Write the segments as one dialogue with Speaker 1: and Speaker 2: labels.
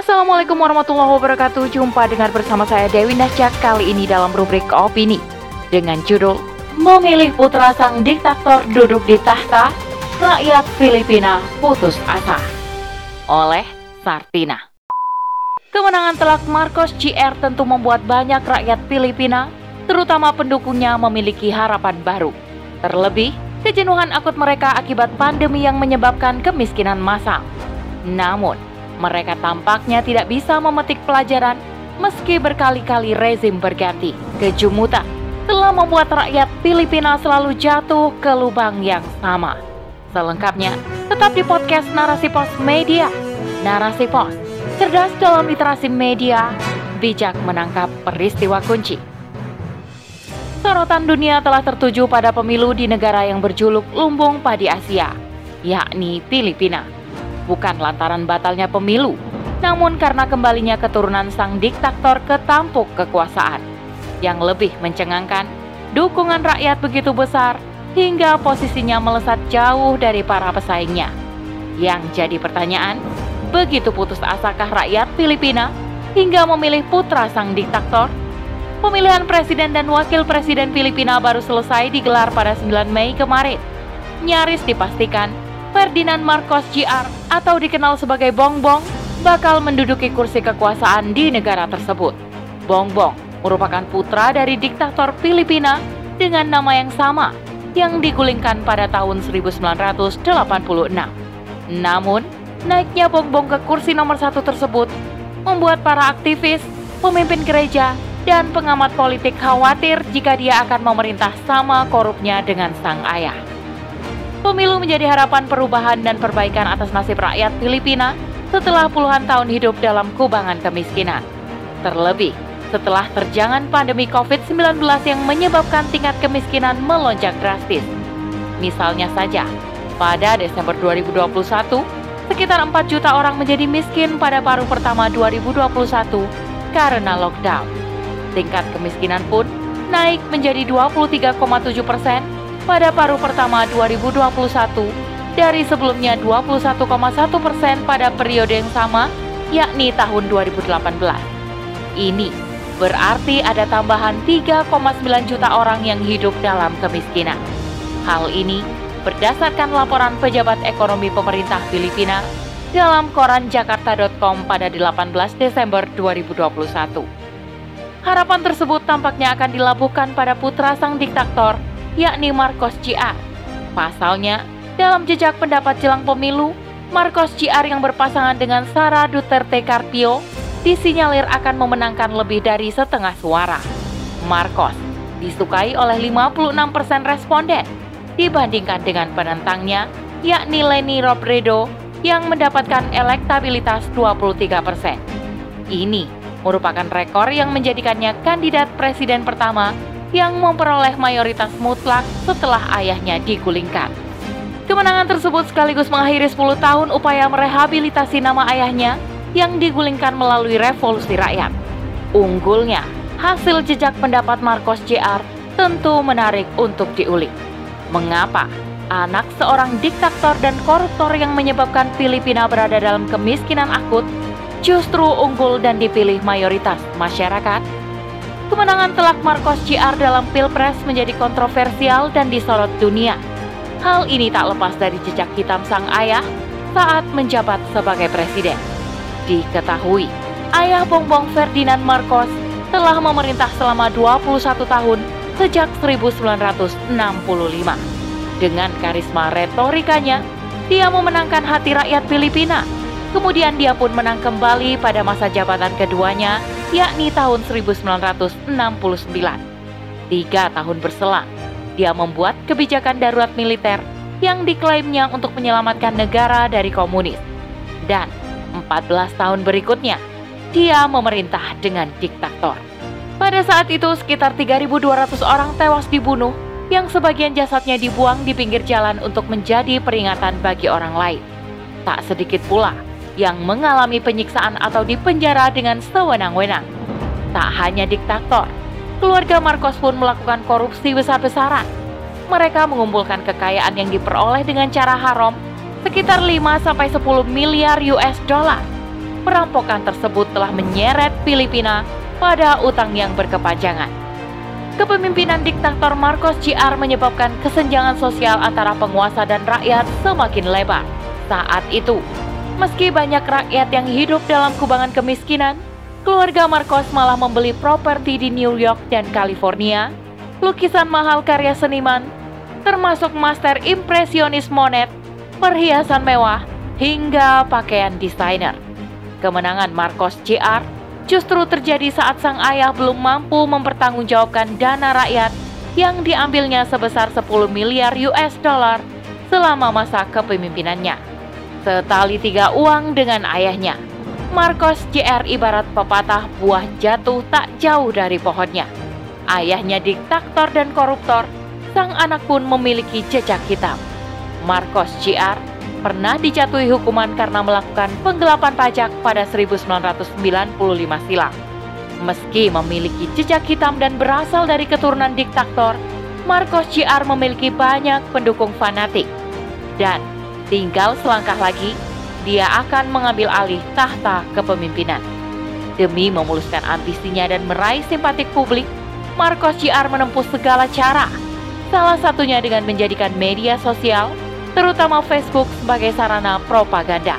Speaker 1: Assalamualaikum warahmatullahi wabarakatuh. Jumpa dengan bersama saya Dewi Nasjak Kali ini dalam rubrik Opini. Dengan judul Memilih putra sang diktator duduk di tahta Rakyat Filipina putus asa. Oleh Sartina. Kemenangan telak Marcos JR tentu membuat banyak rakyat Filipina Terutama pendukungnya memiliki harapan baru. Terlebih, kejenuhan akut mereka akibat pandemi yang menyebabkan kemiskinan massal Namun, mereka tampaknya tidak bisa memetik pelajaran meski berkali-kali rezim berganti. Kejumutan telah membuat rakyat Filipina selalu jatuh ke lubang yang sama. Selengkapnya, tetap di podcast Narasi Pos Media. Narasi Pos, cerdas dalam literasi media, bijak menangkap peristiwa kunci. Sorotan dunia telah tertuju pada pemilu di negara yang berjuluk lumbung padi Asia, yakni Filipina bukan lantaran batalnya pemilu, namun karena kembalinya keturunan sang diktator ke tampuk kekuasaan. Yang lebih mencengangkan, dukungan rakyat begitu besar hingga posisinya melesat jauh dari para pesaingnya. Yang jadi pertanyaan, begitu putus asakah rakyat Filipina hingga memilih putra sang diktator? Pemilihan presiden dan wakil presiden Filipina baru selesai digelar pada 9 Mei kemarin. Nyaris dipastikan Ferdinand Marcos Jr. atau dikenal sebagai Bongbong bakal menduduki kursi kekuasaan di negara tersebut. Bongbong merupakan putra dari diktator Filipina dengan nama yang sama yang digulingkan pada tahun 1986. Namun, naiknya Bongbong ke kursi nomor satu tersebut membuat para aktivis, pemimpin gereja, dan pengamat politik khawatir jika dia akan memerintah sama korupnya dengan sang ayah. Pemilu menjadi harapan perubahan dan perbaikan atas nasib rakyat Filipina setelah puluhan tahun hidup dalam kubangan kemiskinan. Terlebih, setelah terjangan pandemi COVID-19 yang menyebabkan tingkat kemiskinan melonjak drastis. Misalnya saja, pada Desember 2021, sekitar 4 juta orang menjadi miskin pada paruh pertama 2021 karena lockdown. Tingkat kemiskinan pun naik menjadi 23,7 persen pada paruh pertama 2021 dari sebelumnya 21,1 persen pada periode yang sama, yakni tahun 2018. Ini berarti ada tambahan 3,9 juta orang yang hidup dalam kemiskinan. Hal ini berdasarkan laporan pejabat ekonomi pemerintah Filipina dalam koran jakarta.com pada 18 Desember 2021. Harapan tersebut tampaknya akan dilabuhkan pada putra sang diktator yakni Marcos Jr. Pasalnya, dalam jejak pendapat jelang pemilu, Marcos Jr. yang berpasangan dengan Sara Duterte Carpio disinyalir akan memenangkan lebih dari setengah suara. Marcos disukai oleh 56% responden dibandingkan dengan penentangnya yakni Leni Robredo yang mendapatkan elektabilitas 23%. Ini merupakan rekor yang menjadikannya kandidat presiden pertama yang memperoleh mayoritas mutlak setelah ayahnya digulingkan. Kemenangan tersebut sekaligus mengakhiri 10 tahun upaya merehabilitasi nama ayahnya yang digulingkan melalui revolusi rakyat. Unggulnya, hasil jejak pendapat Marcos JR tentu menarik untuk diulik. Mengapa anak seorang diktator dan koruptor yang menyebabkan Filipina berada dalam kemiskinan akut justru unggul dan dipilih mayoritas masyarakat? Kemenangan telak Marcos JR dalam Pilpres menjadi kontroversial dan disorot dunia. Hal ini tak lepas dari jejak hitam sang ayah saat menjabat sebagai presiden. Diketahui, ayah Bongbong Ferdinand Marcos telah memerintah selama 21 tahun sejak 1965. Dengan karisma retorikanya, dia memenangkan hati rakyat Filipina. Kemudian dia pun menang kembali pada masa jabatan keduanya yakni tahun 1969. Tiga tahun berselang, dia membuat kebijakan darurat militer yang diklaimnya untuk menyelamatkan negara dari komunis. Dan 14 tahun berikutnya, dia memerintah dengan diktator. Pada saat itu sekitar 3.200 orang tewas dibunuh yang sebagian jasadnya dibuang di pinggir jalan untuk menjadi peringatan bagi orang lain. Tak sedikit pula yang mengalami penyiksaan atau dipenjara dengan sewenang-wenang. Tak hanya diktator, keluarga Marcos pun melakukan korupsi besar-besaran. Mereka mengumpulkan kekayaan yang diperoleh dengan cara haram sekitar 5 sampai 10 miliar US dollar. perampokan tersebut telah menyeret Filipina pada utang yang berkepanjangan. Kepemimpinan diktator Marcos Jr. menyebabkan kesenjangan sosial antara penguasa dan rakyat semakin lebar. Saat itu, meski banyak rakyat yang hidup dalam kubangan kemiskinan, keluarga Marcos malah membeli properti di New York dan California, lukisan mahal karya seniman, termasuk master impresionis Monet, perhiasan mewah, hingga pakaian desainer. Kemenangan Marcos Jr. justru terjadi saat sang ayah belum mampu mempertanggungjawabkan dana rakyat yang diambilnya sebesar 10 miliar US dollar selama masa kepemimpinannya. Setali tiga uang dengan ayahnya, Marcos Jr. ibarat pepatah buah jatuh tak jauh dari pohonnya. Ayahnya diktator dan koruptor, sang anak pun memiliki jejak hitam. Marcos Jr pernah dijatuhi hukuman karena melakukan penggelapan pajak pada 1995 silam. Meski memiliki jejak hitam dan berasal dari keturunan diktator, Marcos Jr. memiliki banyak pendukung fanatik. Dan tinggal selangkah lagi, dia akan mengambil alih tahta kepemimpinan. Demi memuluskan ambisinya dan meraih simpatik publik, Marcos Jr. menempuh segala cara, salah satunya dengan menjadikan media sosial terutama Facebook sebagai sarana propaganda.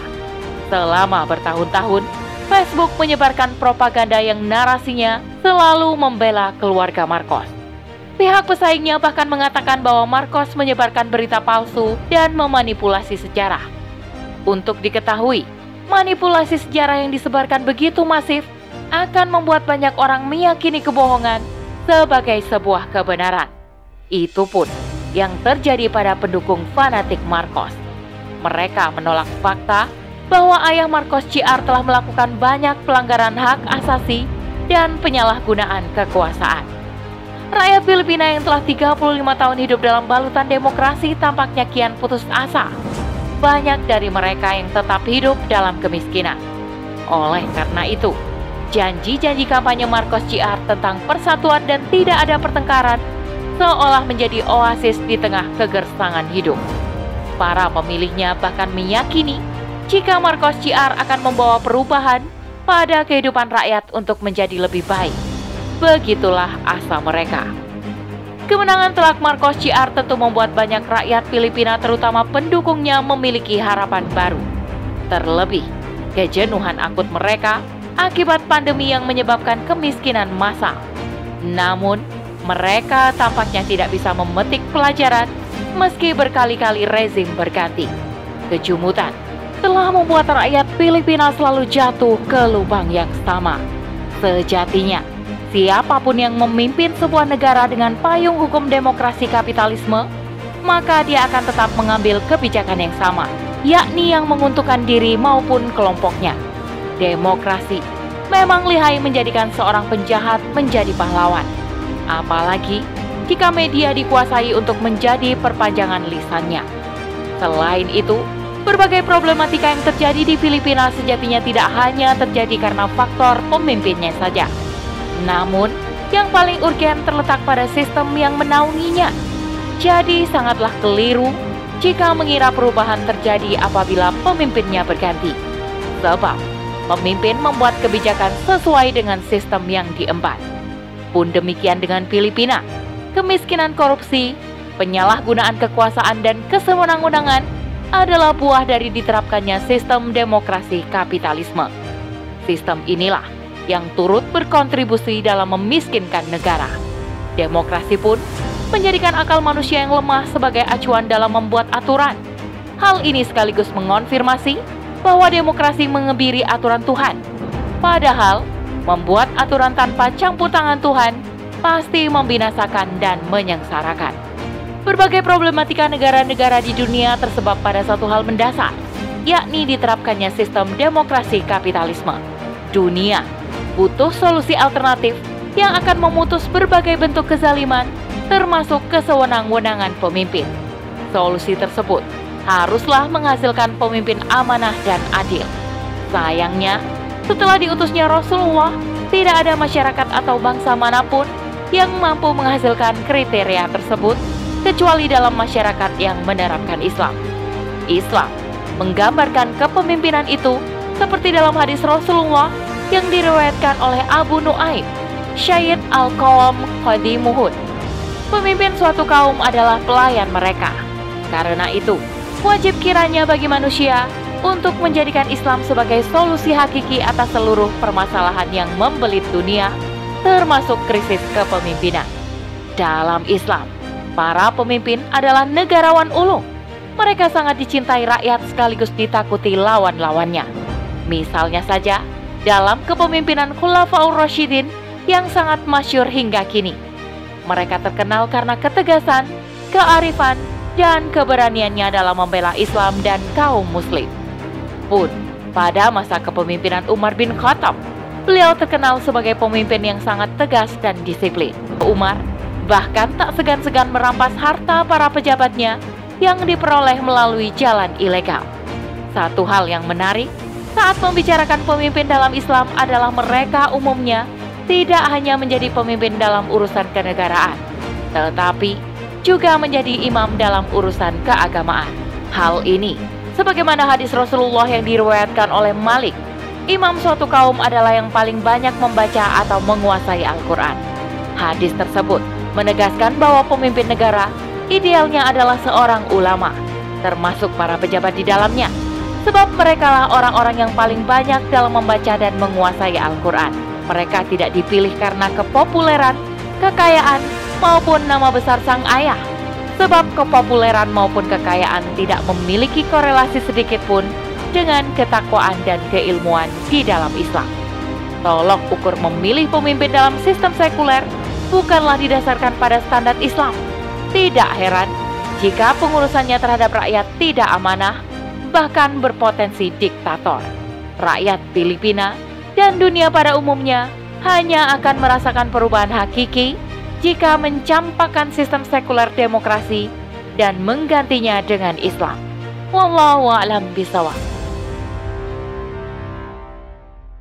Speaker 1: Selama bertahun-tahun, Facebook menyebarkan propaganda yang narasinya selalu membela keluarga Marcos. Pihak pesaingnya bahkan mengatakan bahwa Marcos menyebarkan berita palsu dan memanipulasi sejarah. Untuk diketahui, manipulasi sejarah yang disebarkan begitu masif akan membuat banyak orang meyakini kebohongan sebagai sebuah kebenaran. Itu pun yang terjadi pada pendukung fanatik Marcos. Mereka menolak fakta bahwa ayah Marcos Jr. telah melakukan banyak pelanggaran hak asasi dan penyalahgunaan kekuasaan. Rakyat Filipina yang telah 35 tahun hidup dalam balutan demokrasi tampaknya kian putus asa. Banyak dari mereka yang tetap hidup dalam kemiskinan. Oleh karena itu, janji-janji kampanye Marcos Jr. tentang persatuan dan tidak ada pertengkaran seolah menjadi oasis di tengah kegersangan hidup. Para pemilihnya bahkan meyakini jika Marcos Jr. akan membawa perubahan pada kehidupan rakyat untuk menjadi lebih baik. Begitulah asa mereka. Kemenangan telak Marcos Jr. tentu membuat banyak rakyat Filipina terutama pendukungnya memiliki harapan baru. Terlebih, kejenuhan akut mereka akibat pandemi yang menyebabkan kemiskinan massal. Namun, mereka tampaknya tidak bisa memetik pelajaran meski berkali-kali rezim berganti. Kejumutan telah membuat rakyat Filipina selalu jatuh ke lubang yang sama. Sejatinya, siapa pun yang memimpin sebuah negara dengan payung hukum demokrasi kapitalisme, maka dia akan tetap mengambil kebijakan yang sama, yakni yang menguntungkan diri maupun kelompoknya. Demokrasi memang lihai menjadikan seorang penjahat menjadi pahlawan apalagi jika media dikuasai untuk menjadi perpanjangan lisannya. Selain itu, berbagai problematika yang terjadi di Filipina sejatinya tidak hanya terjadi karena faktor pemimpinnya saja. Namun, yang paling urgen terletak pada sistem yang menaunginya. Jadi sangatlah keliru jika mengira perubahan terjadi apabila pemimpinnya berganti. Sebab, pemimpin membuat kebijakan sesuai dengan sistem yang diemban. Pun demikian dengan Filipina. Kemiskinan korupsi, penyalahgunaan kekuasaan dan kesewenang-wenangan adalah buah dari diterapkannya sistem demokrasi kapitalisme. Sistem inilah yang turut berkontribusi dalam memiskinkan negara. Demokrasi pun menjadikan akal manusia yang lemah sebagai acuan dalam membuat aturan. Hal ini sekaligus mengonfirmasi bahwa demokrasi mengebiri aturan Tuhan. Padahal, Membuat aturan tanpa campur tangan Tuhan pasti membinasakan dan menyengsarakan. Berbagai problematika negara-negara di dunia tersebab pada satu hal mendasar, yakni diterapkannya sistem demokrasi kapitalisme. Dunia butuh solusi alternatif yang akan memutus berbagai bentuk kezaliman, termasuk kesewenang-wenangan pemimpin. Solusi tersebut haruslah menghasilkan pemimpin amanah dan adil. Sayangnya, setelah diutusnya Rasulullah, tidak ada masyarakat atau bangsa mana pun yang mampu menghasilkan kriteria tersebut kecuali dalam masyarakat yang menerapkan Islam. Islam menggambarkan kepemimpinan itu seperti dalam hadis Rasulullah yang diriwayatkan oleh Abu Nuaim, Syed Al-Qawam Qadimuhud. Pemimpin suatu kaum adalah pelayan mereka. Karena itu, wajib kiranya bagi manusia untuk menjadikan Islam sebagai solusi hakiki atas seluruh permasalahan yang membelit dunia, termasuk krisis kepemimpinan. Dalam Islam, para pemimpin adalah negarawan ulung. Mereka sangat dicintai rakyat sekaligus ditakuti lawan-lawannya. Misalnya saja, dalam kepemimpinan Khulafaur Rashidin yang sangat masyur hingga kini. Mereka terkenal karena ketegasan, kearifan, dan keberaniannya dalam membela Islam dan kaum muslim. Pun, pada masa kepemimpinan Umar bin Khattab, beliau terkenal sebagai pemimpin yang sangat tegas dan disiplin. Umar bahkan tak segan-segan merampas harta para pejabatnya yang diperoleh melalui jalan ilegal. Satu hal yang menarik saat membicarakan pemimpin dalam Islam adalah mereka umumnya tidak hanya menjadi pemimpin dalam urusan kenegaraan, tetapi juga menjadi imam dalam urusan keagamaan. Hal ini, sebagaimana hadis Rasulullah yang diriwayatkan oleh Malik, imam suatu kaum adalah yang paling banyak membaca atau menguasai Al-Quran. Hadis tersebut menegaskan bahwa pemimpin negara idealnya adalah seorang ulama, termasuk para pejabat di dalamnya sebab merekalah orang-orang yang paling banyak dalam membaca dan menguasai Al-Quran. Mereka tidak dipilih karena kepopuleran, kekayaan, maupun nama besar sang ayah. Sebab kepopuleran maupun kekayaan tidak memiliki korelasi sedikit pun dengan ketakwaan dan keilmuan di dalam Islam. Tolok ukur memilih pemimpin dalam sistem sekuler bukanlah didasarkan pada standar Islam. Tidak heran jika pengurusannya terhadap rakyat tidak amanah bahkan berpotensi diktator. Rakyat Filipina dan dunia pada umumnya hanya akan merasakan perubahan hakiki jika mencampakkan sistem sekuler demokrasi dan menggantinya dengan Islam. Wallahu a'lam bishawab.